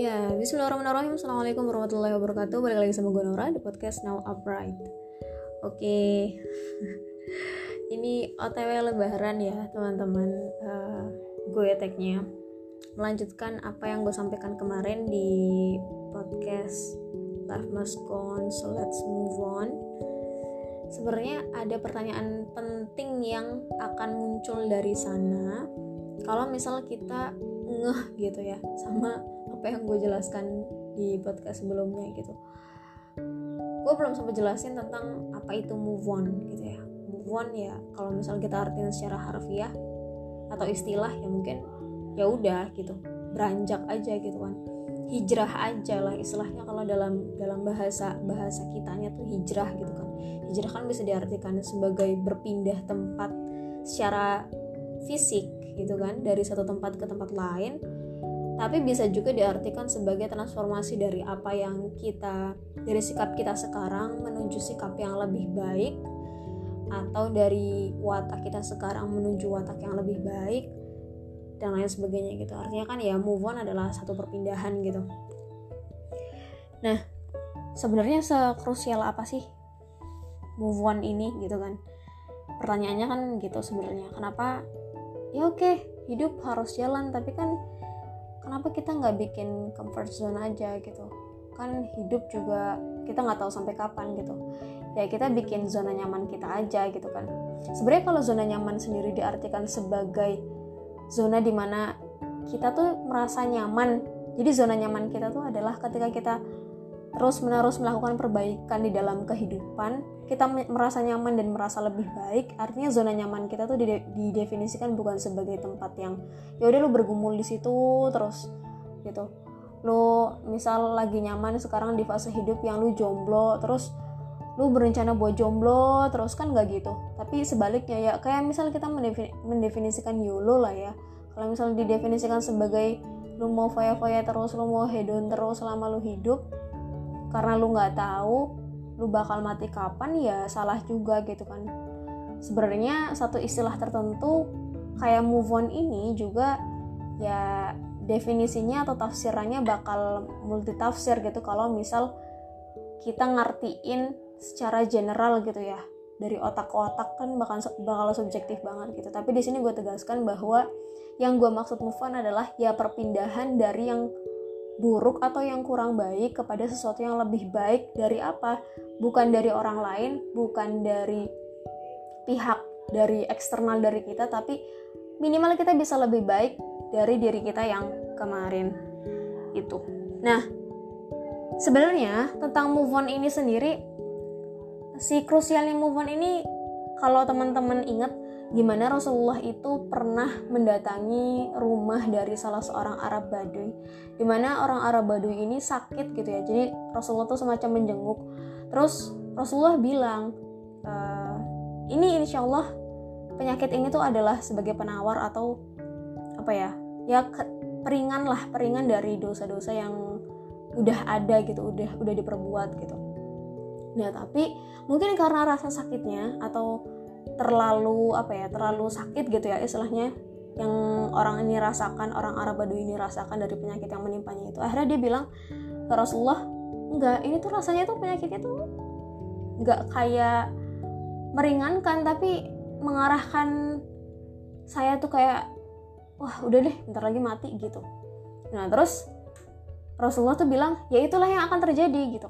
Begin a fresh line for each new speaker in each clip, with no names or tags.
Ya, bismillahirrahmanirrahim. Assalamualaikum warahmatullahi wabarakatuh. Balik lagi sama gue Nora di podcast Now Upright. Oke, ini OTW lebaran ya teman-teman. Uh, gue tagnya melanjutkan apa yang gue sampaikan kemarin di podcast Life Must Go On, so let's move on. Sebenarnya ada pertanyaan penting yang akan muncul dari sana. Kalau misal kita ngeh gitu ya sama apa yang gue jelaskan di podcast sebelumnya gitu. Gue belum sempat jelasin tentang apa itu move on gitu ya. Move on ya kalau misal kita artinya secara harfiah atau istilah ya mungkin ya udah gitu. Beranjak aja gitu kan. Hijrah aja lah istilahnya kalau dalam dalam bahasa bahasa kitanya tuh hijrah gitu kan. Hijrah kan bisa diartikan sebagai berpindah tempat secara fisik gitu kan. Dari satu tempat ke tempat lain tapi bisa juga diartikan sebagai transformasi dari apa yang kita dari sikap kita sekarang menuju sikap yang lebih baik atau dari watak kita sekarang menuju watak yang lebih baik dan lain sebagainya gitu. Artinya kan ya move on adalah satu perpindahan gitu. Nah sebenarnya sekrusial apa sih move on ini gitu kan? Pertanyaannya kan gitu sebenarnya. Kenapa? Ya oke hidup harus jalan tapi kan kenapa kita nggak bikin comfort zone aja gitu? Kan hidup juga kita nggak tahu sampai kapan gitu. Ya kita bikin zona nyaman kita aja gitu kan. Sebenarnya kalau zona nyaman sendiri diartikan sebagai zona di mana kita tuh merasa nyaman. Jadi zona nyaman kita tuh adalah ketika kita terus menerus melakukan perbaikan di dalam kehidupan kita merasa nyaman dan merasa lebih baik artinya zona nyaman kita tuh didefinisikan bukan sebagai tempat yang ya udah lu bergumul di situ terus gitu. Lu misal lagi nyaman sekarang di fase hidup yang lu jomblo terus lu berencana buat jomblo terus kan gak gitu. Tapi sebaliknya ya kayak misal kita mendefinisikan YOLO lah ya. Kalau misal didefinisikan sebagai lu mau foya-foya terus lu mau hedon terus selama lu hidup karena lu nggak tahu lu bakal mati kapan ya salah juga gitu kan. Sebenarnya satu istilah tertentu kayak move on ini juga ya definisinya atau tafsirannya bakal multi tafsir gitu. Kalau misal kita ngertiin secara general gitu ya dari otak ke otak kan bakal bakal subjektif banget gitu. Tapi di sini gue tegaskan bahwa yang gue maksud move on adalah ya perpindahan dari yang buruk atau yang kurang baik kepada sesuatu yang lebih baik dari apa? Bukan dari orang lain, bukan dari pihak dari eksternal dari kita, tapi minimal kita bisa lebih baik dari diri kita yang kemarin itu. Nah, sebenarnya tentang move on ini sendiri si krusialnya move on ini kalau teman-teman ingat gimana Rasulullah itu pernah mendatangi rumah dari salah seorang Arab Baduy. Di mana orang Arab Baduy ini sakit gitu ya. Jadi Rasulullah tuh semacam menjenguk. Terus Rasulullah bilang e, ini insya Allah penyakit ini tuh adalah sebagai penawar atau apa ya? Ya peringan lah peringan dari dosa-dosa yang udah ada gitu udah udah diperbuat gitu. Nah tapi mungkin karena rasa sakitnya atau terlalu apa ya terlalu sakit gitu ya istilahnya yang orang ini rasakan orang Arab Baduy ini rasakan dari penyakit yang menimpanya itu. Akhirnya dia bilang Rasulullah enggak ini tuh rasanya tuh penyakitnya tuh enggak kayak meringankan tapi mengarahkan saya tuh kayak wah udah deh bentar lagi mati gitu. Nah terus Rasulullah tuh bilang ya itulah yang akan terjadi gitu.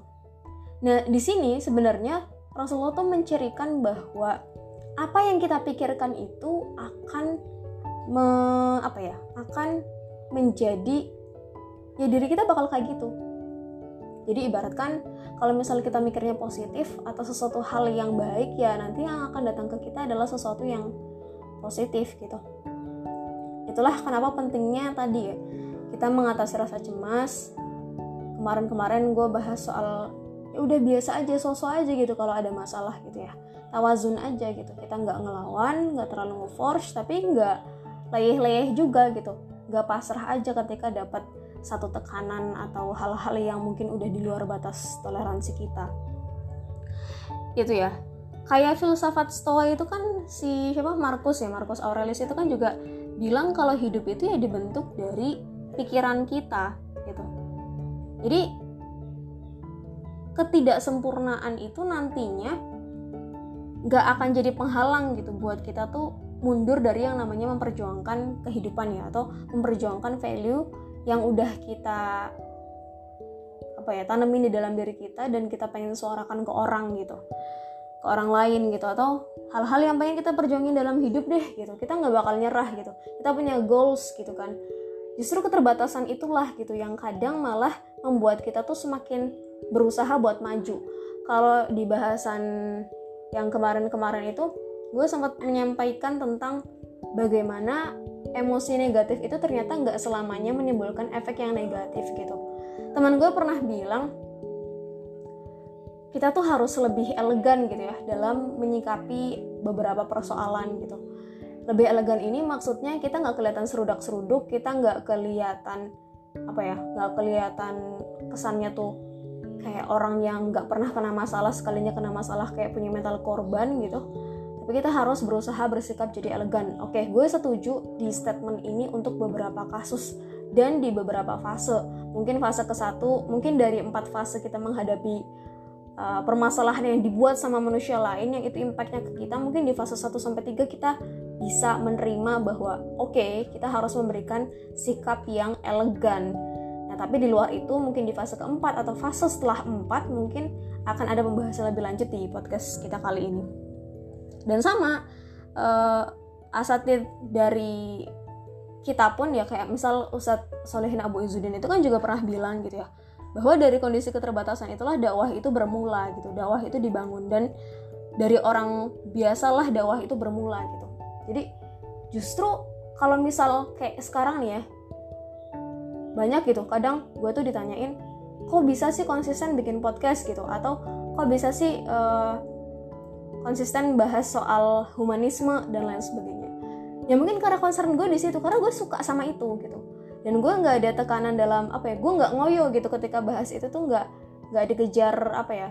Nah di sini sebenarnya Rasulullah tuh mencirikan bahwa apa yang kita pikirkan itu akan me, apa ya akan menjadi ya diri kita bakal kayak gitu. Jadi ibaratkan kalau misalnya kita mikirnya positif atau sesuatu hal yang baik ya nanti yang akan datang ke kita adalah sesuatu yang positif gitu. Itulah kenapa pentingnya tadi ya kita mengatasi rasa cemas. Kemarin-kemarin gue bahas soal ya udah biasa aja sosok aja gitu kalau ada masalah gitu ya tawazun aja gitu. Kita nggak ngelawan nggak terlalu nge-force tapi nggak leyeh-leyeh juga gitu. Nggak pasrah aja ketika dapat satu tekanan atau hal-hal yang mungkin udah di luar batas toleransi kita. Gitu ya. Kayak filsafat stoa itu kan si siapa? Markus ya? Markus Aurelius itu kan juga bilang kalau hidup itu ya dibentuk dari pikiran kita gitu. Jadi ketidaksempurnaan itu nantinya nggak akan jadi penghalang gitu buat kita tuh mundur dari yang namanya memperjuangkan kehidupan ya atau memperjuangkan value yang udah kita apa ya tanemin di dalam diri kita dan kita pengen suarakan ke orang gitu ke orang lain gitu atau hal-hal yang pengen kita perjuangin dalam hidup deh gitu. Kita nggak bakal nyerah gitu. Kita punya goals gitu kan. Justru keterbatasan itulah gitu yang kadang malah membuat kita tuh semakin berusaha buat maju. Kalau di bahasan yang kemarin-kemarin itu gue sempat menyampaikan tentang bagaimana emosi negatif itu ternyata nggak selamanya menimbulkan efek yang negatif gitu. Teman gue pernah bilang kita tuh harus lebih elegan gitu ya dalam menyikapi beberapa persoalan gitu. Lebih elegan ini maksudnya kita nggak kelihatan serudak-seruduk kita nggak kelihatan apa ya nggak kelihatan kesannya tuh kayak orang yang nggak pernah kena masalah sekalinya kena masalah kayak punya mental korban gitu. Tapi kita harus berusaha bersikap jadi elegan. Oke gue setuju di statement ini untuk beberapa kasus dan di beberapa fase. Mungkin fase ke satu mungkin dari empat fase kita menghadapi uh, permasalahan yang dibuat sama manusia lain yang itu impactnya ke kita mungkin di fase 1 sampai 3 kita bisa menerima bahwa oke okay, kita harus memberikan sikap yang elegan nah tapi di luar itu mungkin di fase keempat atau fase setelah empat mungkin akan ada pembahasan lebih lanjut di podcast kita kali ini. Dan sama uh, asatid dari kita pun ya kayak misal Ustadz Solehin Abu Izzuddin itu kan juga pernah bilang gitu ya bahwa dari kondisi keterbatasan itulah dakwah itu bermula gitu dakwah itu dibangun. Dan dari orang biasalah dakwah itu bermula gitu. Jadi justru kalau misal kayak sekarang nih ya banyak gitu. Kadang gue tuh ditanyain kok bisa sih konsisten bikin podcast? gitu. Atau kok bisa sih uh, konsisten bahas soal humanisme dan lain sebagainya? Ya mungkin karena concern gue di situ karena gue suka sama itu gitu. Dan gue nggak ada tekanan dalam apa ya gue nggak ngoyo gitu ketika bahas itu tuh nggak nggak dikejar apa ya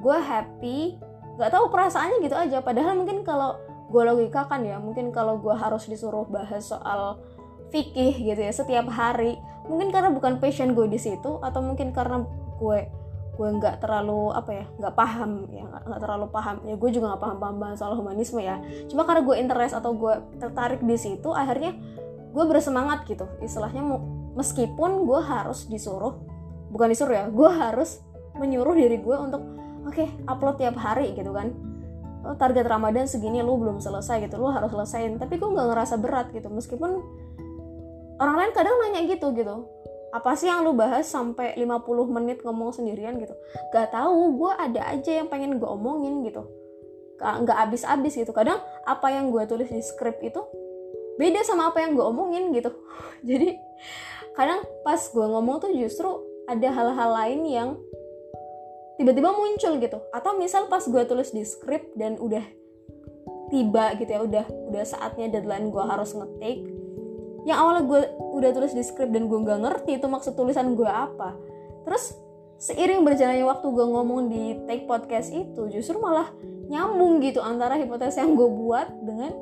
gue happy nggak tahu perasaannya gitu aja. Padahal mungkin kalau gue logika kan ya mungkin kalau gue harus disuruh bahas soal fikih gitu ya setiap hari. Mungkin karena bukan passion gue di situ atau mungkin karena gue gue nggak terlalu apa ya nggak paham ya nggak terlalu paham. Ya gue juga nggak paham paham soal humanisme ya. Cuma karena gue interest atau gue tertarik di situ akhirnya gue bersemangat gitu. Istilahnya meskipun gue harus disuruh bukan disuruh ya gue harus menyuruh diri gue untuk oke okay, upload tiap hari gitu kan. Oh, target Ramadan segini lu belum selesai gitu. Lu harus selesaiin tapi gue nggak ngerasa berat gitu. Meskipun orang lain kadang nanya gitu gitu. Apa sih yang lu bahas sampai 50 menit ngomong sendirian gitu? Gak tahu gue ada aja yang pengen gue omongin gitu. Nggak habis-habis gitu. Kadang apa yang gue tulis di skrip itu beda sama apa yang gue omongin gitu. Jadi kadang pas gue ngomong tuh justru ada hal-hal lain yang tiba-tiba muncul gitu. Atau misal pas gue tulis di skrip dan udah tiba gitu ya udah udah saatnya deadline gue harus ngetik yang awalnya gue udah tulis di skrip dan gue nggak ngerti itu maksud tulisan gue apa. Terus seiring berjalannya waktu gue ngomong di take podcast itu justru malah nyambung gitu antara hipotesa yang gue buat dengan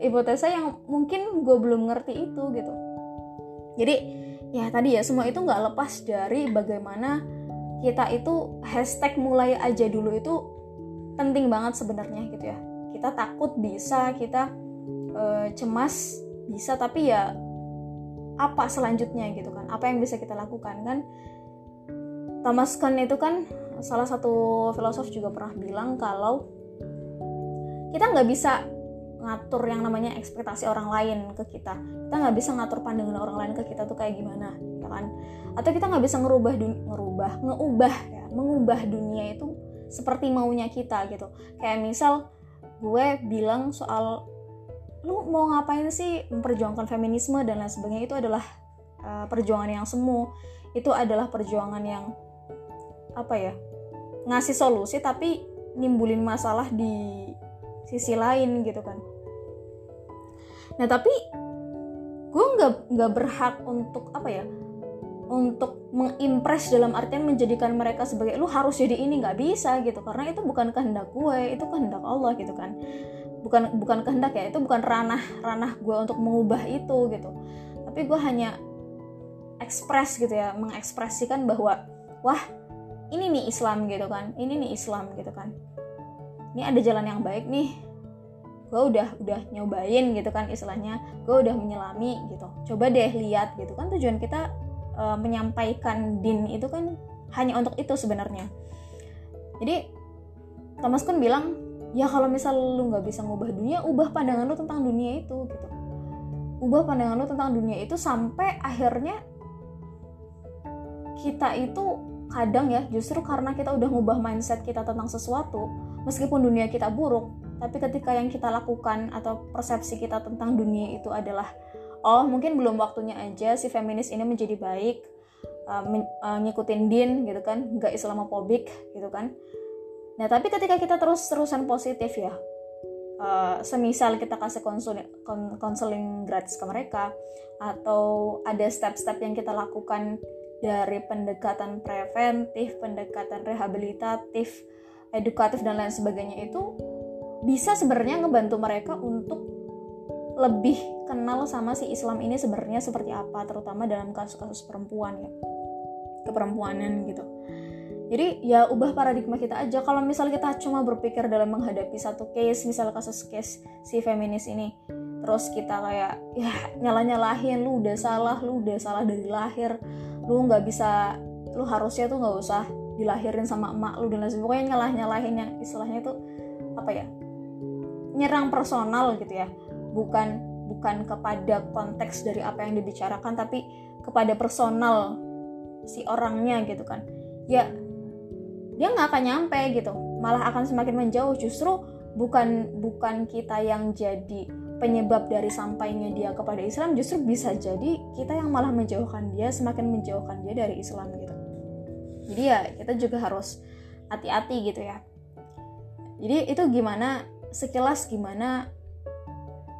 hipotesa yang mungkin gue belum ngerti itu gitu. Jadi ya tadi ya semua itu nggak lepas dari bagaimana kita itu hashtag mulai aja dulu itu penting banget sebenarnya gitu ya. Kita takut bisa kita uh, cemas bisa tapi ya apa selanjutnya gitu kan? Apa yang bisa kita lakukan kan? Thomas Kuhn itu kan salah satu filosof juga pernah bilang kalau kita nggak bisa ngatur yang namanya ekspektasi orang lain ke kita. Kita nggak bisa ngatur pandangan orang lain ke kita tuh kayak gimana ya kan? Atau kita nggak bisa ngerubah ngerubah ngeubah ya mengubah dunia itu seperti maunya kita gitu. Kayak misal gue bilang soal lu mau ngapain sih memperjuangkan feminisme dan lain sebagainya? Itu adalah uh, perjuangan yang semu. Itu adalah perjuangan yang apa ya ngasih solusi tapi nimbulin masalah di sisi lain gitu kan. Nah tapi gue nggak nggak berhak untuk apa ya untuk mengimpress dalam artian menjadikan mereka sebagai lu harus jadi ini. Nggak bisa gitu. Karena itu bukan kehendak gue itu kehendak Allah gitu kan bukan bukan kehendak ya itu bukan ranah ranah gue untuk mengubah itu gitu. Tapi gue hanya
mengekspres gitu ya mengekspresikan bahwa wah ini nih Islam gitu kan. Ini nih Islam gitu kan. Ini ada jalan yang baik nih. Gue udah udah nyobain gitu kan istilahnya. Gue udah menyelami gitu. Coba deh lihat gitu kan. Tujuan kita e, menyampaikan din itu kan hanya untuk itu sebenarnya. Jadi Thomas Kuhn bilang ya kalau misal lu nggak bisa ngubah dunia ubah pandangan lu tentang dunia itu gitu. Ubah pandangan lu tentang dunia itu sampai akhirnya kita itu kadang ya justru karena kita udah ngubah mindset kita tentang sesuatu meskipun dunia kita buruk tapi ketika yang kita lakukan atau persepsi kita tentang dunia itu adalah oh mungkin belum waktunya aja si feminis ini menjadi baik uh, uh, ngikutin din gitu kan nggak islamophobic gitu kan nah tapi ketika kita terus terusan positif ya uh, semisal kita kasih konseling gratis ke mereka atau ada step-step yang kita lakukan dari pendekatan preventif, pendekatan rehabilitatif, edukatif dan lain sebagainya itu bisa sebenarnya ngebantu mereka untuk lebih kenal sama si Islam ini sebenarnya seperti apa, terutama dalam kasus-kasus perempuan ya, keperempuanan gitu. Jadi ya ubah paradigma kita aja. Kalau misal kita cuma berpikir dalam menghadapi satu case, misal kasus case si feminis ini, terus kita kayak ya nyalah-nyalahin lu udah salah, lu udah salah dari lahir, lu nggak bisa lu harusnya tuh nggak usah dilahirin sama emak lu dan lain pokoknya nyalah nyalahin yang istilahnya itu apa ya nyerang personal gitu ya. Bukan bukan kepada konteks dari apa yang dibicarakan tapi kepada personal si orangnya gitu kan. Ya dia nggak akan nyampe gitu. Malah akan semakin menjauh. Justru bukan bukan kita yang jadi penyebab dari sampainya dia kepada Islam justru bisa jadi kita yang malah menjauhkan dia semakin menjauhkan dia dari Islam gitu. Jadi ya kita juga harus hati-hati gitu ya. Jadi itu gimana sekilas gimana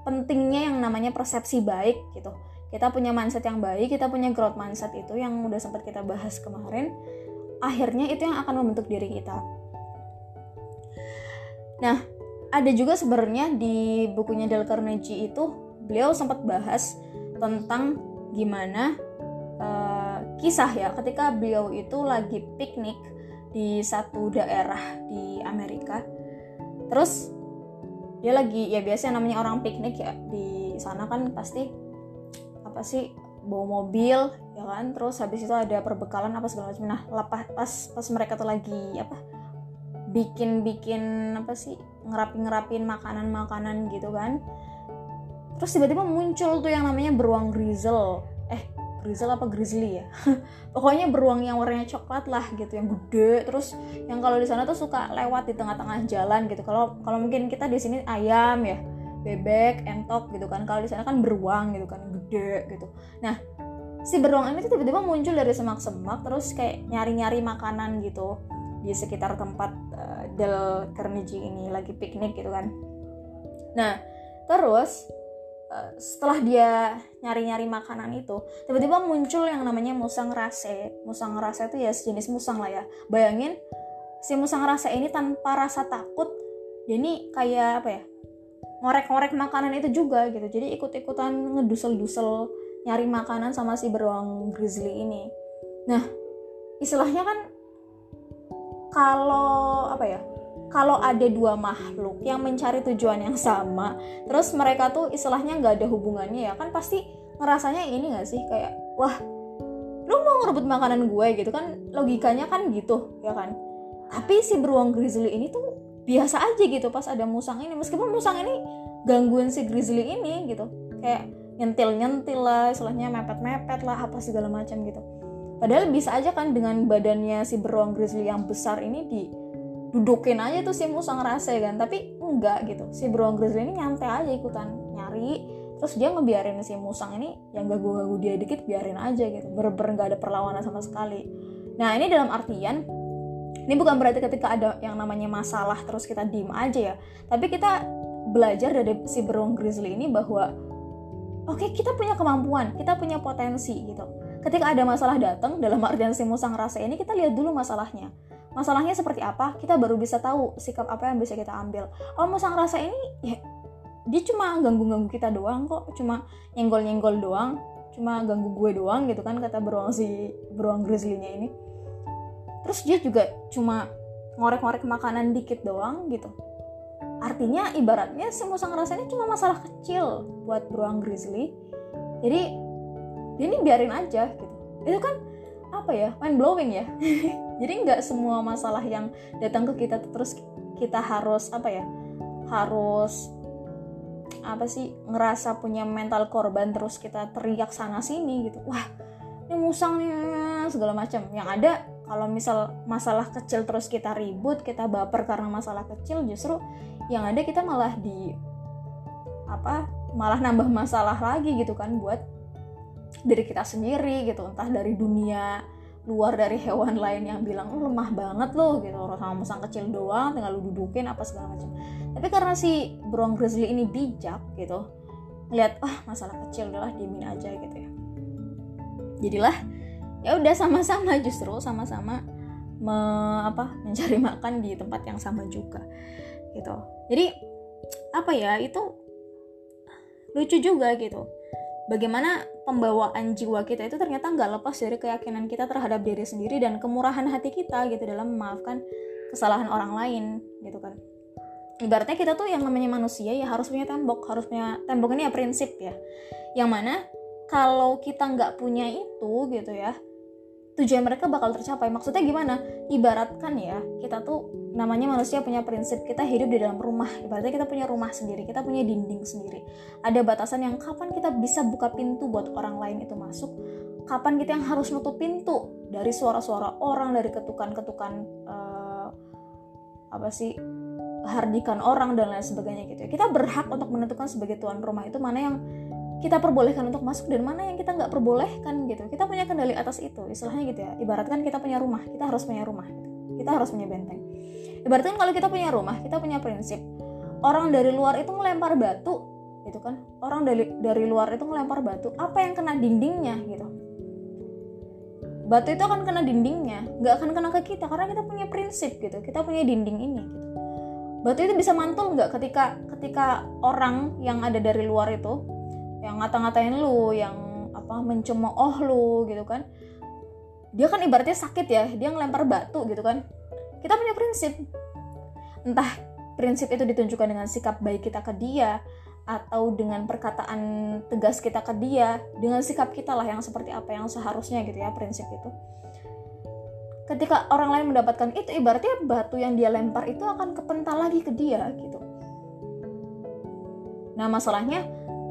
pentingnya yang namanya persepsi baik gitu. Kita punya mindset yang baik kita punya growth mindset itu yang udah sempat kita bahas kemarin akhirnya itu yang akan membentuk diri kita. Nah ada juga sebenarnya di bukunya Dale Carnegie itu beliau sempat bahas tentang gimana uh, kisah ya ketika beliau itu lagi piknik di satu daerah di Amerika. Terus dia lagi ya biasanya namanya orang piknik ya di sana kan pasti apa sih bawa mobil ya kan? Terus habis itu ada perbekalan apa segala macam. Nah lepas pas pas mereka tuh lagi apa bikin-bikin apa sih ngerapin-ngerapin makanan-makanan gitu kan. Terus tiba-tiba muncul tuh yang namanya beruang grizzle. Eh grizzle apa grizzly ya? Pokoknya beruang yang warnanya coklat lah gitu yang gede. Terus yang kalau di sana tuh suka lewat di tengah-tengah jalan gitu. Kalau kalau mungkin kita di sini ayam ya bebek entok gitu kan. Kalau di sana kan beruang gitu kan gede gitu. Nah si beruang ini tiba-tiba muncul dari semak-semak terus kayak nyari-nyari makanan gitu di sekitar tempat uh, Del Carnegie ini lagi piknik gitu kan. Nah terus uh, setelah dia nyari-nyari makanan itu tiba-tiba muncul yang namanya musang rase. Musang rase itu ya sejenis musang lah ya. Bayangin si musang rase ini tanpa rasa takut ini kayak apa ya ngorek-ngorek makanan itu juga gitu. Jadi ikut-ikutan ngedusel-dusel nyari makanan sama si beruang grizzly ini. Nah istilahnya kan kalau apa ya kalau ada dua makhluk yang mencari tujuan yang sama terus mereka tuh istilahnya nggak ada hubungannya ya kan pasti ngerasanya ini gak sih? Kayak wah lu mau ngerebut makanan gue? gitu kan logikanya kan gitu ya kan? Tapi si beruang grizzly ini tuh biasa aja gitu pas ada musang ini meskipun musang ini gangguin si grizzly ini gitu kayak nyentil nyentil lah istilahnya mepet mepet lah apa segala macam gitu Padahal bisa aja kan dengan badannya si beruang grizzly yang besar ini didudukin aja tuh si musang rasa kan. Tapi enggak gitu. Si beruang grizzly ini nyantai aja ikutan nyari. Terus dia ngebiarin si musang ini yang gagu-gagu dia dikit biarin aja gitu. Bener-bener gak ada perlawanan sama sekali. Nah ini dalam artian ini bukan berarti ketika ada yang namanya masalah terus kita diem aja ya. Tapi kita belajar dari si beruang grizzly ini bahwa oke okay, kita punya kemampuan, kita punya potensi gitu. Ketika ada masalah datang dalam artian si musang rasa ini kita lihat dulu masalahnya. Masalahnya seperti apa kita baru bisa tahu sikap apa yang bisa kita ambil. Oh musang rasa ini ya dia cuma ganggu-ganggu kita doang kok. Cuma nyenggol-nyenggol doang cuma ganggu gue doang gitu kan kata beruang si beruang grizzly-nya ini terus dia juga cuma ngorek-ngorek makanan dikit doang gitu. Artinya ibaratnya si musang rasanya cuma masalah kecil buat beruang grizzly. Jadi dia ini biarin aja gitu. Itu kan apa ya? Mind blowing ya. Jadi nggak semua masalah yang datang ke kita terus kita harus apa ya? Harus apa sih? Ngerasa punya mental korban terus kita teriak sana sini gitu. Wah ini musang nih segala macam. Yang ada kalau misal masalah kecil terus kita ribut kita baper karena masalah kecil justru yang ada kita malah di apa malah nambah masalah lagi gitu kan buat diri kita sendiri gitu. Entah dari dunia luar dari hewan lain yang bilang oh, lemah banget loh gitu. Orang sama musang kecil doang tinggal lu dudukin apa segala macam. Tapi karena si beruang grizzly ini bijak gitu ngeliat ah oh, masalah kecil udahlah diemin aja gitu ya. Jadilah ya udah sama-sama justru sama-sama me, apa mencari makan di tempat yang sama juga gitu. Jadi apa ya itu lucu juga gitu. Bagaimana pembawaan jiwa kita itu ternyata nggak lepas dari keyakinan kita terhadap diri sendiri dan kemurahan hati kita gitu dalam memaafkan kesalahan orang lain gitu kan. Ibaratnya kita tuh yang namanya manusia ya harus punya tembok harus punya tembok ini ya prinsip ya. Yang mana kalau kita nggak punya itu gitu ya tujuan mereka bakal tercapai. Maksudnya gimana? Ibaratkan ya, kita tuh namanya manusia punya prinsip kita hidup di dalam rumah. Ibaratnya kita punya rumah sendiri, kita punya dinding sendiri. Ada batasan yang kapan kita bisa buka pintu buat orang lain itu masuk, kapan kita yang harus nutup pintu dari suara-suara orang, dari ketukan-ketukan uh, apa sih hardikan orang dan lain sebagainya gitu ya. Kita berhak untuk menentukan sebagai tuan rumah itu mana yang kita perbolehkan untuk masuk dan mana yang kita nggak perbolehkan gitu. Kita punya kendali atas itu. Istilahnya gitu ya ibaratkan kita punya rumah kita harus punya rumah gitu. kita harus punya benteng. Ibaratkan kalau kita punya rumah kita punya prinsip orang dari luar itu ngelempar batu gitu kan? Orang dari dari luar itu ngelempar batu apa yang kena dindingnya gitu? Batu itu akan kena dindingnya nggak akan kena ke kita karena kita punya prinsip gitu. Kita punya dinding ini gitu. Batu itu bisa mantul nggak ketika ketika orang yang ada dari luar itu yang ngata-ngatain lu yang apa mencemooh lu gitu kan. Dia kan ibaratnya sakit ya dia ngelempar batu gitu kan. Kita punya prinsip. Entah prinsip itu ditunjukkan dengan sikap baik kita ke dia atau dengan perkataan tegas kita ke dia dengan sikap kita lah yang seperti apa yang seharusnya gitu ya prinsip itu. Ketika orang lain mendapatkan itu ibaratnya batu yang dia lempar itu akan kepental lagi ke dia gitu. Nah masalahnya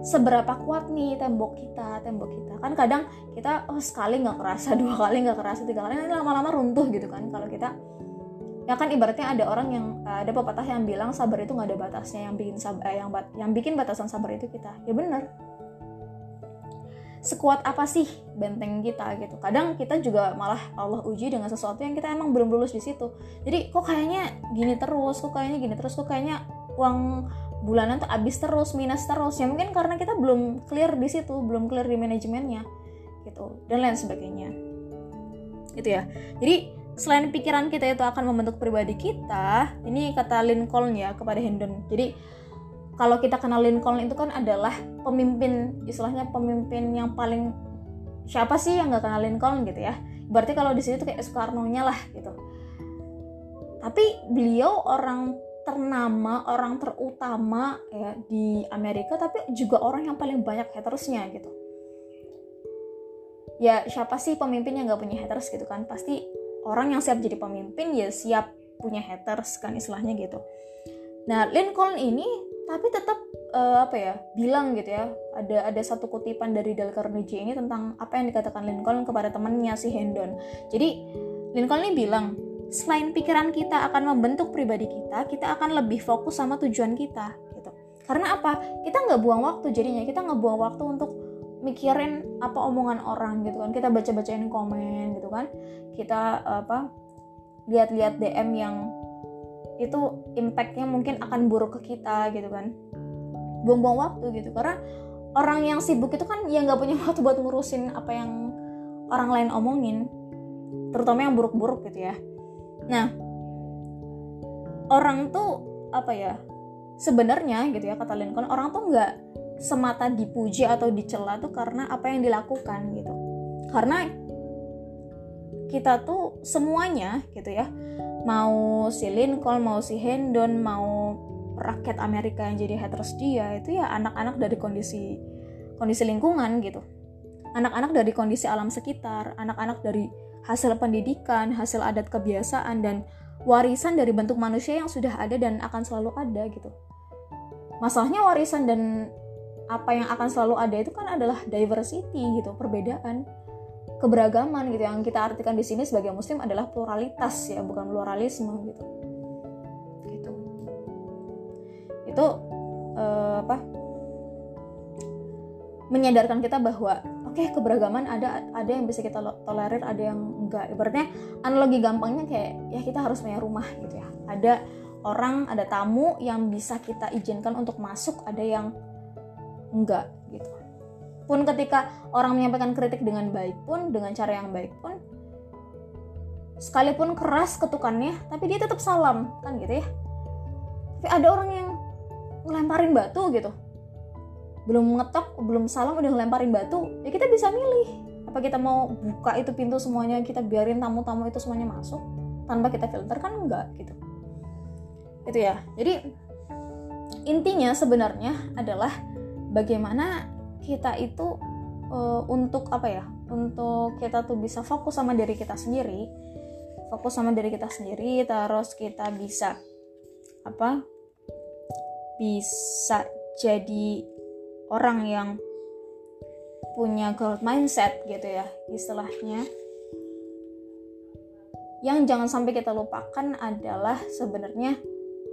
seberapa kuat nih tembok kita tembok kita. Kan kadang kita oh sekali nggak kerasa dua kali nggak kerasa tiga kali nanti lama-lama runtuh gitu kan kalau kita. Ya kan ibaratnya ada orang yang ada pepatah yang bilang sabar itu nggak ada batasnya yang bikin sabar eh, yang yang bikin batasan sabar itu kita. Ya benar. Sekuat apa sih benteng kita gitu? Kadang kita juga malah Allah uji dengan sesuatu yang kita emang belum lulus di situ. Jadi kok kayaknya gini terus kok kayaknya gini terus kok kayaknya uang bulanan tuh habis terus minus terus. Ya mungkin karena kita belum clear di situ belum clear di manajemennya gitu dan lain sebagainya. Itu ya. Jadi selain pikiran kita itu akan membentuk pribadi kita ini kata Lincoln ya kepada Hendon. Jadi kalau kita kenal Lincoln itu kan adalah pemimpin istilahnya pemimpin yang paling siapa sih yang nggak kenal Lincoln gitu ya? Berarti kalau di sini tuh kayak Soekarno nya lah gitu. Tapi beliau orang ternama, orang terutama ya di Amerika, tapi juga orang yang paling banyak hatersnya gitu. Ya siapa sih pemimpin yang gak punya haters gitu kan? Pasti orang yang siap jadi pemimpin ya siap punya haters kan istilahnya gitu. Nah Lincoln ini tapi tetap uh, apa ya bilang gitu ya ada ada satu kutipan dari Dale Carnegie ini tentang apa yang dikatakan Lincoln kepada temannya si Hendon. Jadi Lincoln ini bilang selain pikiran kita akan membentuk pribadi kita, kita akan lebih fokus sama tujuan kita gitu. Karena apa? Kita nggak buang waktu jadinya, kita nggak buang waktu untuk mikirin apa omongan orang gitu kan. Kita baca-bacain komen gitu kan. Kita apa? Lihat-lihat DM yang itu impactnya mungkin akan buruk ke kita gitu kan. Buang-buang waktu gitu. Karena orang yang sibuk itu kan ya nggak punya waktu buat ngurusin apa yang orang lain omongin terutama yang buruk-buruk gitu ya Nah, orang tuh apa ya? Sebenarnya gitu ya kata Lincoln, orang tuh nggak semata dipuji atau dicela tuh karena apa yang dilakukan gitu karena kita tuh semuanya gitu ya mau si Lincoln mau si Hendon mau rakyat Amerika yang jadi haters dia itu ya anak-anak dari kondisi kondisi lingkungan gitu anak-anak dari kondisi alam sekitar anak-anak dari hasil pendidikan hasil adat kebiasaan dan warisan dari bentuk manusia yang sudah ada dan akan selalu ada gitu. Masalahnya warisan dan apa yang akan selalu ada itu kan adalah diversity gitu perbedaan keberagaman gitu. Yang kita artikan di sini sebagai muslim adalah pluralitas ya bukan pluralisme gitu. Gitu. Itu uh, apa menyadarkan kita bahwa oke okay, keberagaman ada ada yang bisa kita tolerir ada yang enggak. Ibaratnya analogi gampangnya kayak ya kita harus punya rumah gitu ya. Ada orang ada tamu yang bisa kita izinkan untuk masuk ada yang enggak gitu. Pun ketika orang menyampaikan kritik dengan baik pun dengan cara yang baik pun sekalipun keras ketukannya tapi dia tetap salam kan gitu ya. Tapi ada orang yang ngelemparin batu gitu belum ngetok belum salam udah ngelemparin batu ya kita bisa milih. Apa kita mau buka itu pintu semuanya kita biarin tamu-tamu itu semuanya masuk tanpa kita filter? Kan enggak gitu. Itu ya. Jadi intinya sebenarnya adalah bagaimana kita itu uh, untuk apa ya untuk kita tuh bisa fokus sama diri kita sendiri fokus sama diri kita sendiri terus kita bisa apa bisa jadi orang yang punya growth mindset gitu ya istilahnya. Yang jangan sampai kita lupakan adalah sebenarnya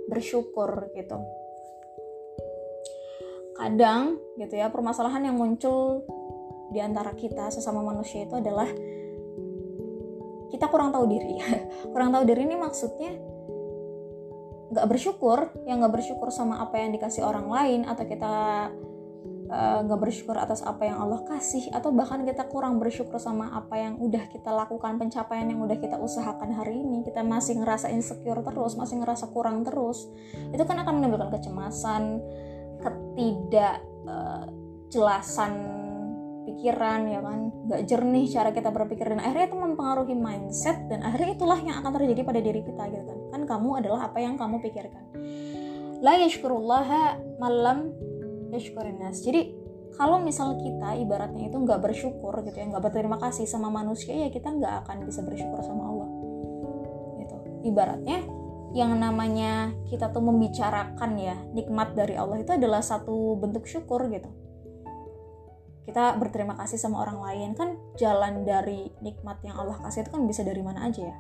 bersyukur gitu. Kadang gitu ya permasalahan yang muncul di antara kita sesama manusia itu adalah kita kurang tahu diri. Kurang tahu diri ini maksudnya nggak bersyukur yang nggak bersyukur sama apa yang dikasih orang lain atau kita nggak uh, bersyukur atas apa yang Allah kasih atau bahkan kita kurang bersyukur sama apa yang udah kita lakukan pencapaian yang udah kita usahakan hari ini kita masih ngerasa insecure terus masih ngerasa kurang terus itu kan akan menimbulkan kecemasan ketidakjelasan uh, pikiran ya kan? Nggak jernih cara kita berpikir dan akhirnya itu mempengaruhi mindset dan akhirnya itulah yang akan terjadi pada diri kita gitu kan? Kan kamu adalah apa yang kamu pikirkan. La yashkurullaha malam yashkurinas jadi kalau misal kita ibaratnya itu nggak bersyukur gitu ya nggak berterima kasih sama manusia ya kita nggak akan bisa bersyukur sama Allah. Gitu. Ibaratnya yang namanya kita tuh membicarakan ya nikmat dari Allah itu adalah satu bentuk syukur gitu. Kita berterima kasih sama orang lain. Kan jalan dari nikmat yang Allah kasih itu kan bisa dari mana aja ya.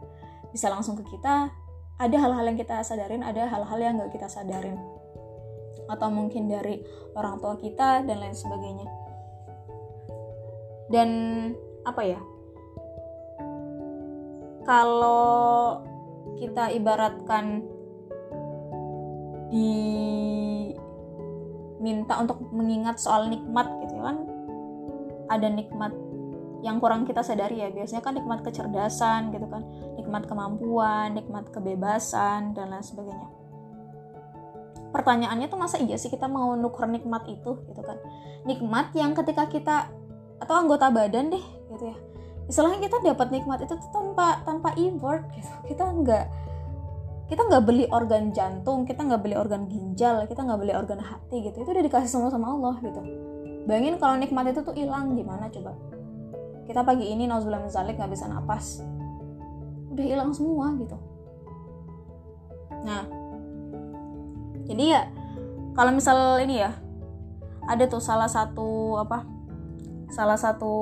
Bisa langsung ke kita. Ada hal-hal yang kita sadarin ada hal-hal yang nggak kita sadarin atau mungkin dari orang tua kita dan lain sebagainya. Dan apa ya? Kalau kita ibaratkan diminta untuk mengingat soal nikmat gitu ya kan ada nikmat yang kurang kita sadari ya. Biasanya kan nikmat kecerdasan gitu kan nikmat kemampuan nikmat kebebasan dan lain sebagainya pertanyaannya tuh masa iya sih kita mau nuker nikmat itu gitu kan. Nikmat yang ketika kita atau anggota badan deh gitu ya. Istilahnya kita dapat nikmat itu tuh tanpa tanpa effort gitu. Kita nggak kita nggak beli organ jantung kita nggak beli organ ginjal kita nggak beli organ hati gitu. Itu udah dikasih semua sama Allah gitu. Bayangin kalau nikmat itu tuh hilang gimana coba? Kita pagi ini nauzubillah zalik nggak bisa napas. Udah hilang semua gitu. Nah jadi ya kalau misal ini ya ada tuh salah satu apa salah satu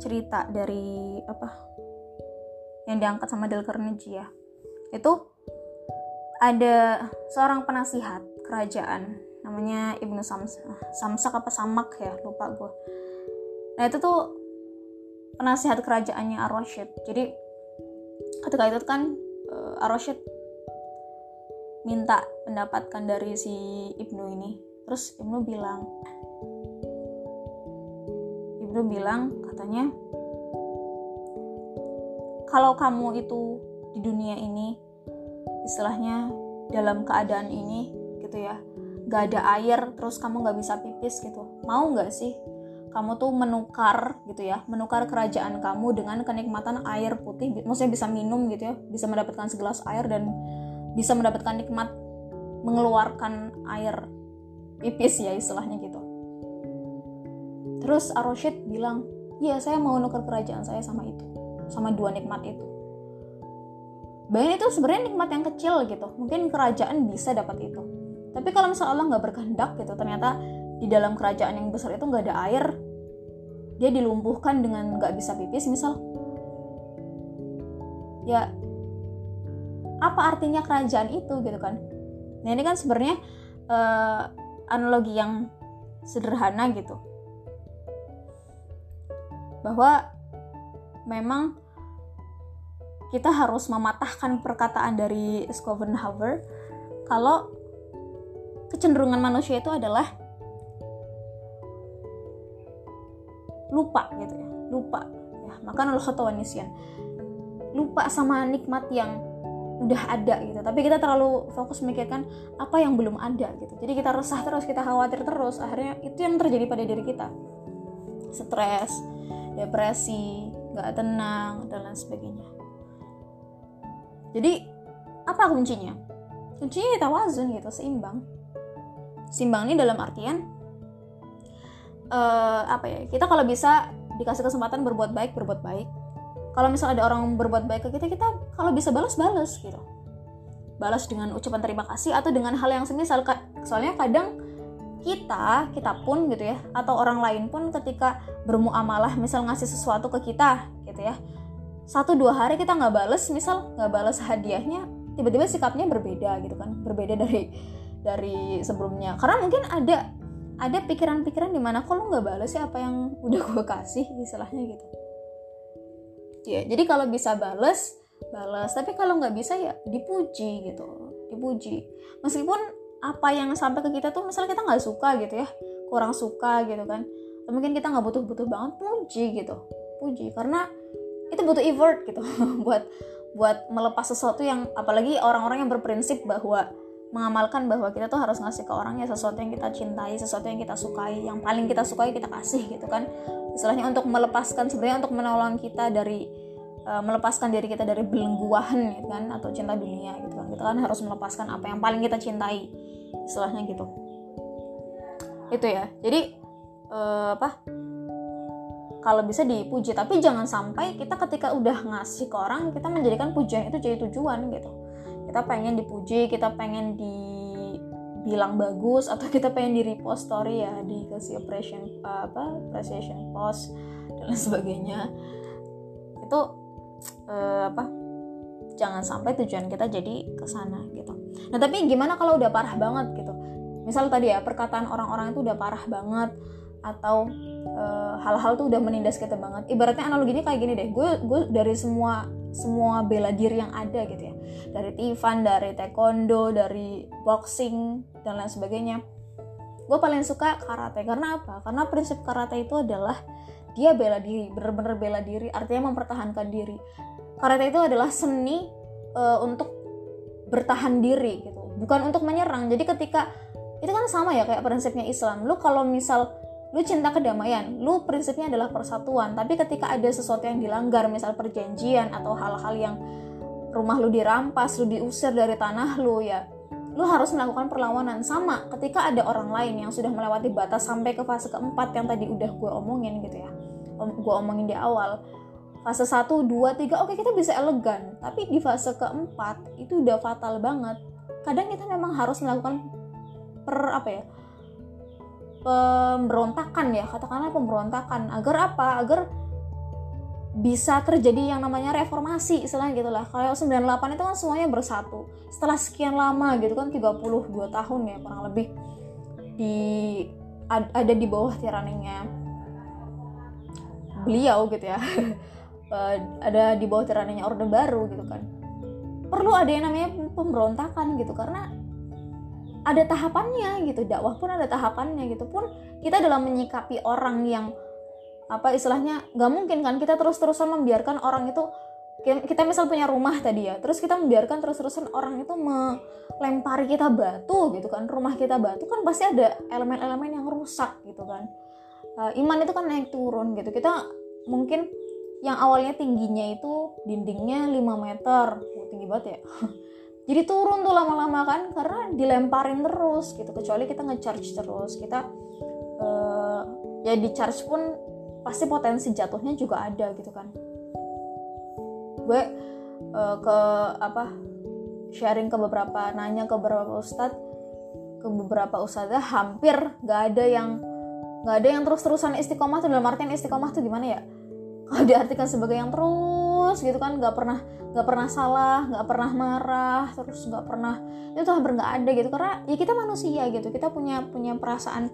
cerita dari apa yang diangkat sama Dale Carnegie ya. Itu ada seorang penasihat kerajaan namanya Ibnu Sams Samsak apa Samak ya lupa gue nah itu tuh penasihat kerajaannya ar jadi ketika itu kan uh, ar minta mendapatkan dari si Ibnu ini. Terus Ibnu bilang Ibnu bilang katanya kalau kamu itu di dunia ini istilahnya dalam keadaan ini gitu ya gak ada air terus kamu gak bisa pipis gitu. Mau gak sih kamu tuh menukar gitu ya menukar kerajaan kamu dengan kenikmatan air putih maksudnya bisa minum gitu ya bisa mendapatkan segelas air dan bisa mendapatkan nikmat mengeluarkan air pipis ya istilahnya gitu. Terus Aroshid bilang iya saya mau nukar kerajaan saya sama itu sama dua nikmat itu. Bayangin itu sebenarnya nikmat yang kecil gitu. Mungkin kerajaan bisa dapat itu. Tapi kalau misal Allah nggak berkehendak gitu ternyata di dalam kerajaan yang besar itu nggak ada air dia dilumpuhkan dengan nggak bisa pipis misal. Ya apa artinya kerajaan itu gitu kan. Nah ini kan sebenarnya uh, analogi yang sederhana gitu. Bahwa memang kita harus mematahkan perkataan dari Schopenhauer kalau kecenderungan manusia itu adalah lupa gitu ya. Lupa. Ya maka lupa sama nikmat yang udah ada gitu. Tapi kita terlalu fokus memikirkan apa yang belum ada gitu. Jadi kita resah terus kita khawatir terus akhirnya itu yang terjadi pada diri kita. Stres depresi nggak tenang dan lain sebagainya. Jadi apa kuncinya? Kuncinya ya tawazun gitu seimbang. Seimbang ini dalam artian uh, apa ya kita kalau bisa dikasih kesempatan berbuat baik berbuat baik kalau misal ada orang berbuat baik ke kita kita kalau bisa balas balas gitu. Balas dengan ucapan terima kasih atau dengan hal yang semisal soalnya kadang kita kita pun gitu ya atau orang lain pun ketika bermuamalah misal ngasih sesuatu ke kita gitu ya satu dua hari kita nggak bales misal nggak bales hadiahnya tiba-tiba sikapnya berbeda gitu kan berbeda dari dari sebelumnya. Karena mungkin ada ada pikiran-pikiran di mana kok lo nggak bales sih apa yang udah gue kasih istilahnya gitu ya jadi kalau bisa bales balas tapi kalau nggak bisa ya dipuji gitu dipuji. Meskipun apa yang sampai ke kita tuh misalnya kita nggak suka gitu ya kurang suka gitu kan atau mungkin kita nggak butuh-butuh banget puji gitu puji. Karena itu butuh effort gitu buat buat melepas sesuatu yang apalagi orang-orang yang berprinsip bahwa mengamalkan bahwa kita tuh harus ngasih ke orangnya sesuatu yang kita cintai, sesuatu yang kita sukai, yang paling kita sukai kita kasih gitu kan. Istilahnya untuk melepaskan sebenarnya untuk menolong kita dari uh, melepaskan diri kita dari belengguahan gitu kan atau cinta dunia gitu kan. Kita kan harus melepaskan apa yang paling kita cintai istilahnya gitu itu ya jadi uh, apa kalau bisa dipuji tapi jangan sampai kita ketika udah ngasih ke orang kita menjadikan pujian itu jadi tujuan gitu kita pengen dipuji kita pengen dibilang bagus atau kita pengen di repost story ya dikasih appreciation apa appreciation post dan lain sebagainya. Itu uh, apa jangan sampai tujuan kita jadi ke sana gitu. Nah tapi gimana kalau udah parah banget gitu? Misal tadi ya perkataan orang-orang itu udah parah banget atau eh, hal-hal tuh udah menindas kita banget. Ibaratnya analoginya kayak gini deh gue gue dari semua semua bela diri yang ada gitu ya. Dari Tivan dari taekwondo dari boxing dan lain sebagainya. Gue paling suka karate. Karena apa? Karena prinsip karate itu adalah dia bela diri bener-bener bela diri artinya mempertahankan diri. Karate itu adalah seni uh, untuk bertahan diri gitu. Bukan untuk menyerang. Jadi ketika itu kan sama ya kayak prinsipnya Islam. Lu kalau misal lu cinta kedamaian lu prinsipnya adalah persatuan. Tapi ketika ada sesuatu yang dilanggar misal perjanjian atau hal-hal yang rumah lu dirampas lu diusir dari tanah lu ya lu harus melakukan perlawanan. Sama ketika ada orang lain yang sudah melewati batas sampai ke fase keempat yang tadi udah gue omongin gitu ya. Gue omongin di awal. Fase 1, 2, 3 oke kita bisa elegan. Tapi di fase keempat itu udah fatal banget. Kadang kita memang harus melakukan per apa ya pemberontakan ya katakanlah pemberontakan. Agar apa? Agar bisa terjadi yang namanya reformasi istilahnya gitulah kalau 98 itu kan semuanya bersatu. Setelah sekian lama gitu kan 32 tahun ya kurang lebih di ada di bawah tiraninya beliau gitu ya. Uh, ada di bawah tiraninya orde baru gitu kan. Perlu ada yang namanya pemberontakan gitu karena ada tahapannya gitu dakwah pun ada tahapannya gitu pun kita dalam menyikapi orang yang apa istilahnya nggak mungkin kan kita terus-terusan membiarkan orang itu kita misal punya rumah tadi ya terus kita membiarkan terus-terusan orang itu melempari kita batu gitu kan rumah kita batu kan pasti ada elemen-elemen yang rusak gitu kan. Uh, iman itu kan naik turun gitu kita mungkin yang awalnya tingginya itu dindingnya 5 meter tinggi banget ya jadi turun tuh lama-lama kan karena dilemparin terus gitu. Kecuali kita ngecharge terus kita uh, ya di charge pun pasti potensi jatuhnya juga ada gitu kan. Gue uh, ke apa sharing ke beberapa nanya ke beberapa ustadz ke beberapa ustadzah hampir nggak ada yang nggak ada yang terus-terusan istiqomah tuh. Dalam artian istiqomah tuh gimana ya? Kalau diartikan sebagai yang terus gitu kan nggak pernah nggak pernah salah nggak pernah marah terus nggak pernah itu tuh hampir nggak ada gitu. Karena ya kita manusia gitu kita punya punya perasaan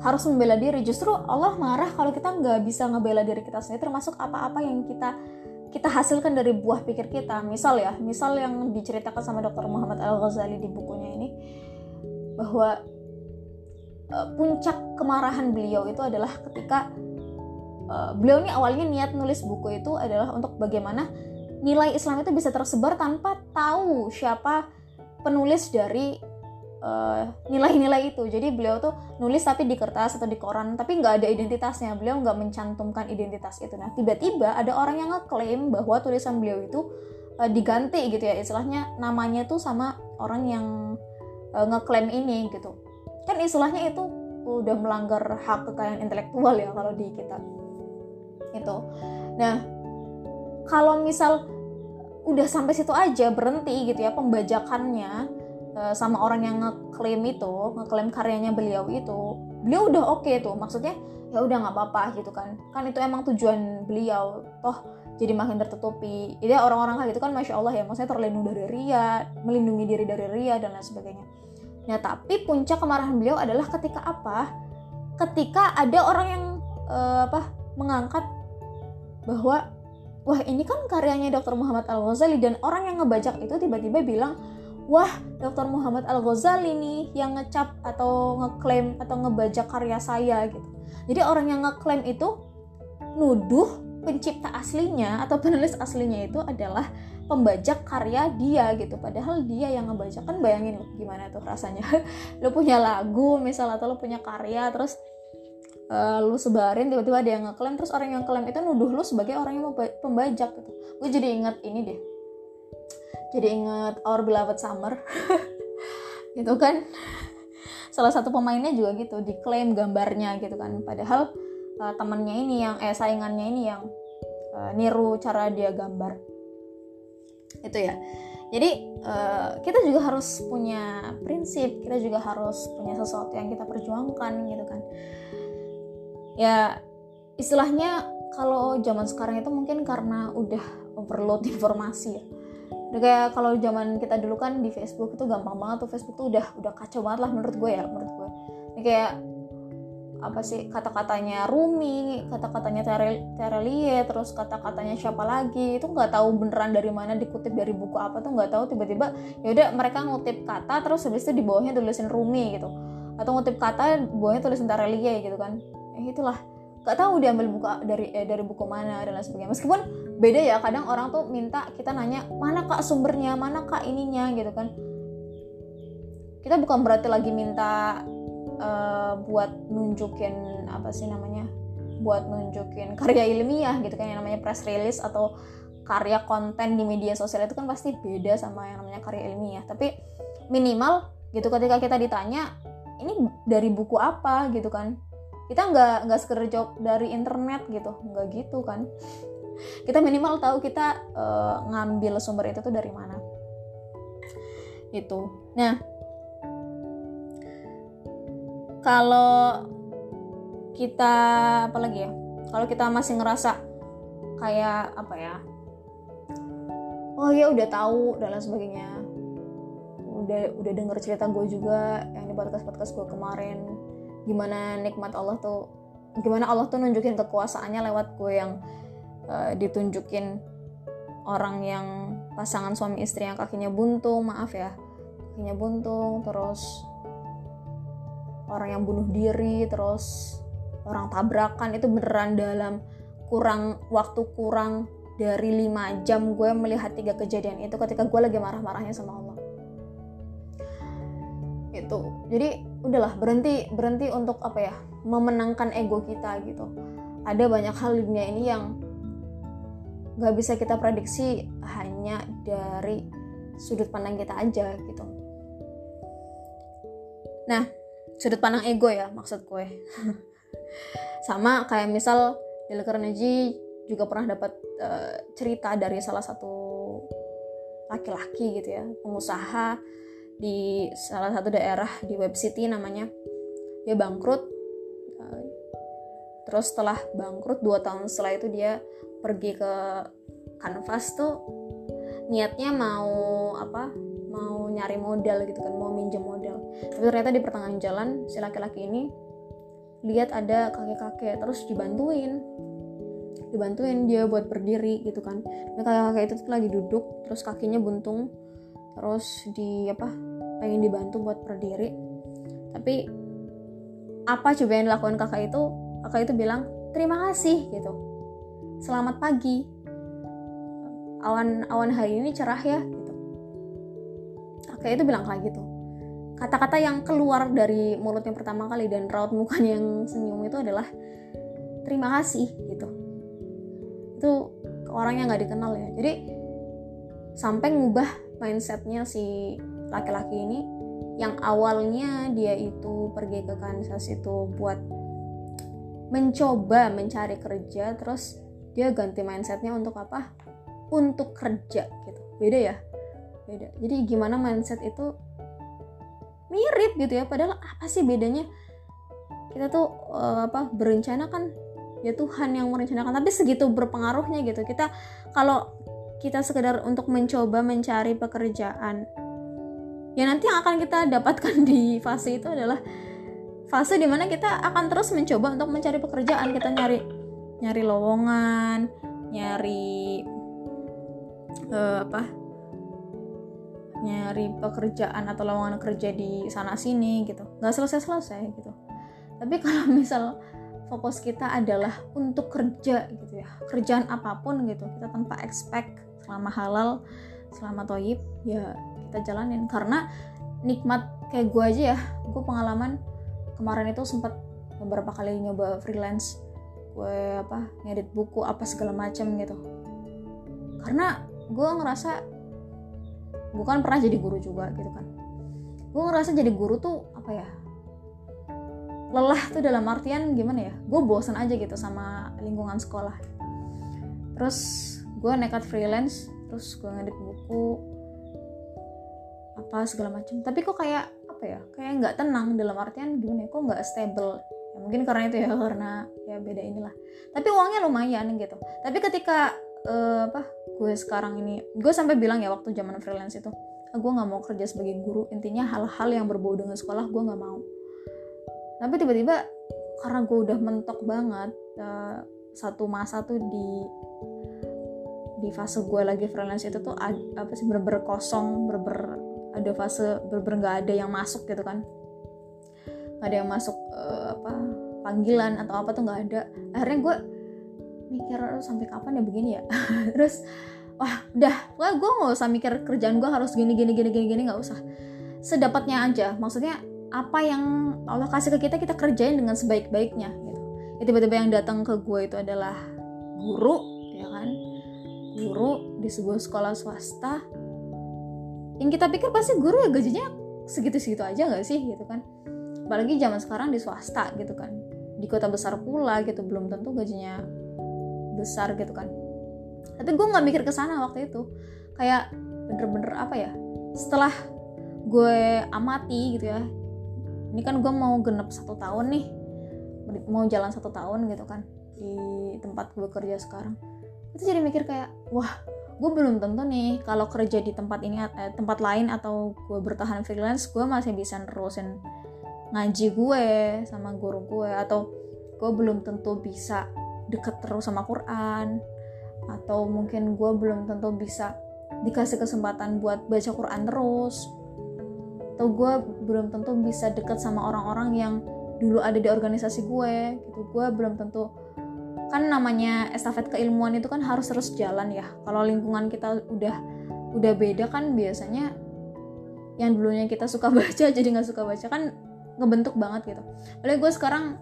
harus membela diri. Justru Allah marah kalau kita nggak bisa ngebela diri kita sendiri termasuk apa-apa yang kita kita hasilkan dari buah pikir kita. Misal ya misal yang diceritakan sama dokter Muhammad Al Ghazali di bukunya ini bahwa uh, puncak kemarahan beliau itu adalah ketika uh, beliau ini awalnya niat nulis buku itu adalah untuk bagaimana nilai Islam itu bisa tersebar tanpa tahu siapa penulis dari Eh, nilai-nilai uh, itu. Jadi beliau tuh nulis tapi di kertas atau di koran tapi nggak ada identitasnya. Beliau nggak mencantumkan identitas itu. Nah tiba-tiba ada orang yang ngeklaim bahwa tulisan beliau itu uh, diganti gitu ya. Istilahnya namanya tuh sama orang yang uh, ngeklaim ini gitu. Kan istilahnya itu udah melanggar hak kekayaan intelektual ya kalau di kita. Itu nah kalau misal udah sampai situ aja berhenti gitu ya pembajakannya Eh, sama orang yang ngeklaim itu ngeklaim karyanya beliau itu beliau udah oke okay tuh. Maksudnya ya udah nggak apa-apa gitu kan. Kan itu emang tujuan beliau. Toh jadi makin tertutupi. Jadi orang-orang kayak gitu kan masya Allah ya maksudnya terlindung dari ria melindungi diri dari ria dan lain sebagainya. Nah tapi puncak kemarahan beliau adalah ketika apa? Ketika ada orang yang uh, apa mengangkat bahwa wah ini kan karyanya Dr. Muhammad Al Ghazali dan orang yang ngebajak itu tiba-tiba bilang wah Dr. Muhammad Al Ghazali nih yang ngecap atau ngeklaim atau ngebajak karya saya gitu jadi orang yang ngeklaim itu nuduh pencipta aslinya atau penulis aslinya itu adalah pembajak karya dia gitu padahal dia yang ngebajak kan bayangin gimana tuh rasanya lu punya lagu misal atau lu punya karya terus uh, lu sebarin tiba-tiba ada yang ngeklaim terus orang yang klaim itu nuduh lu sebagai orang yang pembajak gitu. Gue jadi inget ini deh. Jadi inget Our Beloved Summer. Gitu kan? Salah satu pemainnya juga gitu diklaim gambarnya gitu kan. Padahal uh, temennya ini yang eh saingannya ini yang uh, niru cara dia gambar. Itu ya. Jadi uh, kita juga harus punya prinsip kita juga harus punya sesuatu yang kita perjuangkan gitu kan ya istilahnya kalau zaman sekarang itu mungkin karena udah overload informasi ya. Udah kayak kalau zaman kita dulu kan di Facebook itu gampang banget tuh Facebook tuh udah udah kacau banget lah menurut gue ya menurut gue. Ini kayak apa sih kata-katanya Rumi, kata-katanya Terelie, terus kata-katanya siapa lagi itu nggak tahu beneran dari mana dikutip dari buku apa tuh nggak tahu tiba-tiba ya udah mereka ngutip kata terus habis itu di bawahnya tulisin Rumi gitu. Atau ngutip kata bawahnya tulisin Terelie gitu kan eh itulah nggak tahu diambil buku dari eh, dari buku mana dan lain sebagainya. Meskipun beda ya kadang orang tuh minta kita nanya mana kak sumbernya? Mana kak ininya? gitu kan. Kita bukan berarti lagi minta uh, buat nunjukin apa sih namanya buat nunjukin karya ilmiah gitu kan yang namanya press release atau karya konten di media sosial itu kan pasti beda sama yang namanya karya ilmiah. Tapi minimal gitu ketika kita ditanya ini dari buku apa? gitu kan kita nggak nggak sekedar jawab dari internet gitu nggak gitu kan. Kita minimal tahu kita uh, ngambil sumber itu tuh dari mana. Itu nah kalau kita apa lagi ya kalau kita masih ngerasa kayak apa ya oh ya udah tahu dan lain sebagainya udah udah denger cerita gue juga yang di podcast podcast gue kemarin gimana nikmat Allah tuh gimana Allah tuh nunjukin kekuasaannya lewat gue yang uh, ditunjukin orang yang pasangan suami istri yang kakinya buntung maaf ya kakinya buntung terus orang yang bunuh diri terus orang tabrakan itu beneran dalam kurang waktu kurang dari lima jam gue melihat tiga kejadian itu ketika gue lagi marah-marahnya sama Allah. Itu. Jadi udahlah berhenti berhenti untuk apa ya memenangkan ego kita gitu. Ada banyak hal di dunia ini yang nggak bisa kita prediksi hanya dari sudut pandang kita aja gitu. Nah sudut pandang ego ya maksud gue. Sama kayak misal Dale Carnegie juga pernah dapat uh, cerita dari salah satu laki-laki gitu ya pengusaha di salah satu daerah di web city namanya. Dia bangkrut. Terus setelah bangkrut dua tahun setelah itu dia pergi ke kanvas tuh. Niatnya mau apa? Mau nyari modal gitu kan mau minjem modal. Tapi ternyata di pertengahan jalan si laki-laki ini lihat ada kakek-kakek terus dibantuin. Dibantuin dia buat berdiri gitu kan. Nah kakek-kakek itu tuh lagi duduk terus kakinya buntung. Terus di apa pengen dibantu buat berdiri. Tapi apa coba yang dilakukan kakak itu? Kakak itu bilang terima kasih gitu. Selamat pagi. Awan awan hari ini cerah ya gitu. Kakak itu bilang kayak gitu. Kata-kata yang keluar dari mulutnya pertama kali dan raut mukanya yang senyum itu adalah terima kasih gitu. Itu orang yang nggak dikenal ya. Jadi sampai ngubah mindsetnya si laki-laki ini yang awalnya dia itu pergi ke Kansas itu buat mencoba mencari kerja terus dia ganti mindsetnya untuk apa? Untuk kerja gitu. Beda ya? Beda. Jadi gimana mindset itu mirip gitu ya? Padahal apa sih bedanya? Kita tuh uh, apa berencana kan ya Tuhan yang merencanakan tapi segitu berpengaruhnya gitu. Kita kalau kita sekedar untuk mencoba mencari pekerjaan ya nanti yang akan kita dapatkan di fase itu adalah fase di mana kita akan terus mencoba untuk mencari pekerjaan. Kita nyari nyari lowongan nyari uh, apa nyari pekerjaan atau lowongan kerja di sana sini gitu. Nggak selesai selesai gitu. Tapi kalau misal fokus kita adalah untuk kerja gitu ya kerjaan apa pun gitu kita tanpa expect selama halal selama toyib ya kita jalanin. Karena nikmat kayak gue aja ya gue pengalaman kemarin itu sempat beberapa kali nyoba freelance gue apa ngedit buku apa segala macam gitu. Karena gue ngerasa gue kan pernah jadi guru juga gitu kan. Gue ngerasa jadi guru tuh apa ya lelah tuh dalam artian gimana ya gue bosan aja gitu sama lingkungan sekolah. Terus gue nekat freelance terus gue ngedit buku apa segala macam tapi kok kayak apa ya kayak nggak tenang dalam artian gimana ya kok nggak stable. Ya, mungkin karena itu ya karena ya beda inilah. Tapi uangnya lumayan gitu. Tapi ketika uh, apa gue sekarang ini gue sampai bilang ya waktu zaman freelance itu ah, gue nggak mau kerja sebagai guru. Intinya hal-hal yang berbau dengan sekolah gue nggak mau. Tapi tiba-tiba karena gue udah mentok banget uh, satu masa tuh di di fase gue lagi freelance itu tuh apa sih bener-bener kosong bener-bener ada fase bener nggak ada yang masuk gitu kan. Nggak ada yang masuk uh, apa panggilan atau apa tuh nggak ada. Akhirnya gue mikir sampai kapan ya begini ya? Terus wah udah wah gue nggak usah mikir kerjaan gue harus gini gini gini gini gini nggak usah. Sedapatnya aja maksudnya apa yang Allah kasih ke kita kita kerjain dengan sebaik-baiknya gitu. Ya, tiba-tiba yang datang ke gue itu adalah guru ya kan? Guru di sebuah sekolah swasta yang kita pikir pasti guru ya gajinya segitu-segitu aja nggak sih gitu kan? Apalagi zaman sekarang di swasta gitu kan. Di kota besar pula gitu. Belum tentu gajinya besar gitu kan. Tapi gue nggak mikir ke sana waktu itu. Kayak bener-bener apa ya? Setelah gue amati gitu ya. Ini kan gue mau genep satu tahun nih. Mau jalan satu tahun gitu kan. Di tempat gue kerja sekarang. Itu jadi mikir kayak wah gue belum tentu nih kalau kerja di tempat ini eh, tempat lain atau gue bertahan freelance gue masih bisa nerusin ngaji gue sama guru gue atau gue belum tentu bisa deket terus sama Quran atau mungkin gue belum tentu bisa dikasih kesempatan buat baca Quran terus atau gue belum tentu bisa deket sama orang-orang yang dulu ada di organisasi gue gitu. Gue belum tentu kan namanya estafet keilmuan itu kan harus terus jalan ya. Kalau lingkungan kita udah udah beda kan biasanya yang dulunya kita suka baca jadi nggak suka baca kan ngebentuk banget gitu. Oleh gue sekarang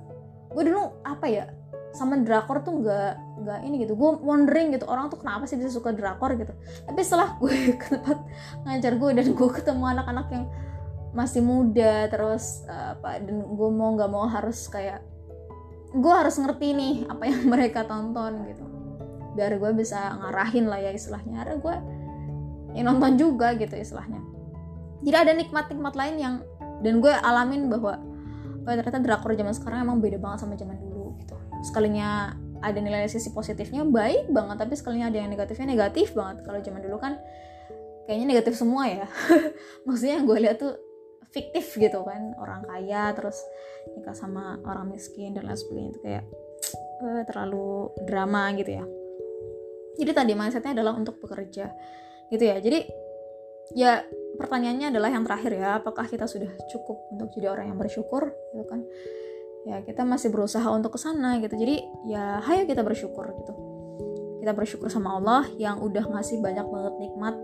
gue dulu apa ya sama drakor tuh nggak nggak ini gitu. Gue wondering gitu orang tuh kenapa sih bisa suka drakor gitu. Tapi setelah gue ke tempat ngajar gue dan gue ketemu anak-anak yang masih muda terus uh, apa dan gue mau nggak mau harus kayak gue harus ngerti nih apa yang mereka tonton gitu. Biar gue bisa ngarahin lah ya istilahnya. Ada gue yang nonton juga gitu istilahnya. Jadi ada nikmat-nikmat lain yang dan gue alamin bahwa oh, ternyata drakor zaman sekarang emang beda banget sama zaman dulu gitu. Sekalinya ada nilai sisi positifnya baik banget tapi sekalinya ada yang negatifnya negatif banget. Kalau zaman dulu kan kayaknya negatif semua ya. Maksudnya yang gue lihat tuh fiktif gitu kan orang kaya terus nikah sama orang miskin dan lain sebagainya itu kayak uh, terlalu drama gitu ya. Jadi tadi mindsetnya adalah untuk bekerja gitu ya. Jadi ya pertanyaannya adalah yang terakhir ya apakah kita sudah cukup untuk jadi orang yang bersyukur gitu kan? Ya kita masih berusaha untuk ke sana gitu. Jadi ya hayo kita bersyukur gitu. Kita bersyukur sama Allah yang udah ngasih banyak banget nikmat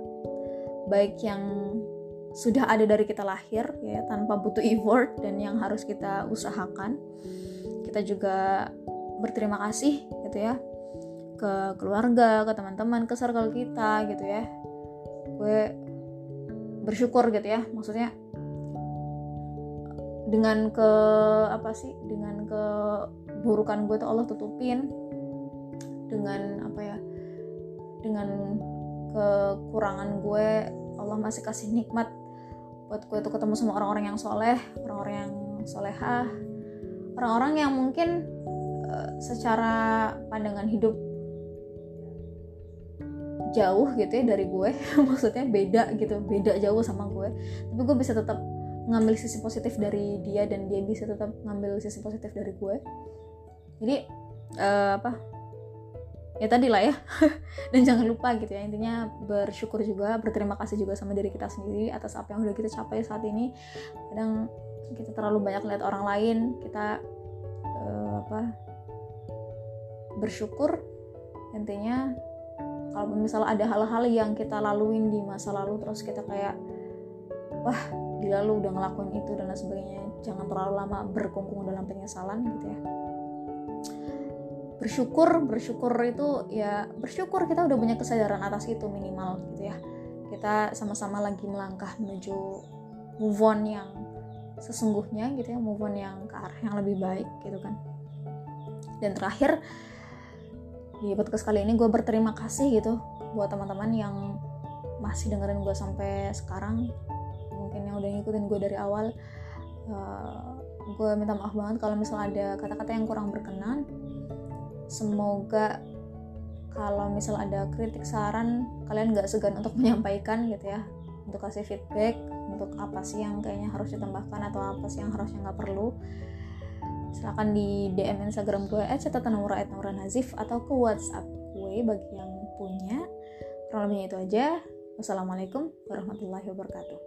baik yang sudah ada dari kita lahir ya tanpa butuh effort dan yang harus kita usahakan. Kita juga berterima kasih gitu ya ke keluarga ke teman-teman ke circle kita gitu ya. Gue bersyukur gitu ya maksudnya dengan ke apa sih dengan keburukan gue tuh Allah tutupin. Dengan apa ya dengan kekurangan gue Allah masih kasih nikmat buat gue tuh ketemu sama orang-orang yang soleh orang-orang yang solehah orang-orang yang mungkin uh, secara pandangan hidup jauh gitu ya dari gue maksudnya beda gitu beda jauh sama gue tapi gue bisa tetap ngambil sisi positif dari dia dan dia bisa tetap ngambil sisi positif dari gue. Jadi uh, apa ya tadi lah ya. Dan jangan lupa gitu ya intinya bersyukur juga berterima kasih juga sama diri kita sendiri atas apa yang udah kita capai saat ini. Kadang kita terlalu banyak lihat orang lain kita uh, apa bersyukur. Intinya kalau misalnya ada hal-hal yang kita laluin di masa lalu terus kita kayak wah gila lu udah ngelakuin itu dan lain sebagainya jangan terlalu lama berkungkung dalam penyesalan gitu ya bersyukur bersyukur itu ya bersyukur kita udah punya kesadaran atas itu minimal gitu ya. Kita sama-sama lagi melangkah menuju move on yang sesungguhnya gitu ya move on yang ke arah yang lebih baik gitu kan. Dan terakhir di podcast kali ini gue berterima kasih gitu buat teman-teman yang masih dengerin gue sampai sekarang. Mungkin yang udah ngikutin gue dari awal uh, gue minta maaf banget kalau misalnya ada kata-kata yang kurang berkenan semoga kalau misal ada kritik saran kalian nggak segan untuk menyampaikan gitu ya. Untuk kasih feedback untuk apa sih yang kayaknya harus ditambahkan atau apa sih yang harusnya nggak perlu. Silahkan di DM Instagram gue @catatanura@nauranazif atau ke WhatsApp gue bagi yang punya. Kurang lebihnya itu aja. Wassalamualaikum warahmatullahi wabarakatuh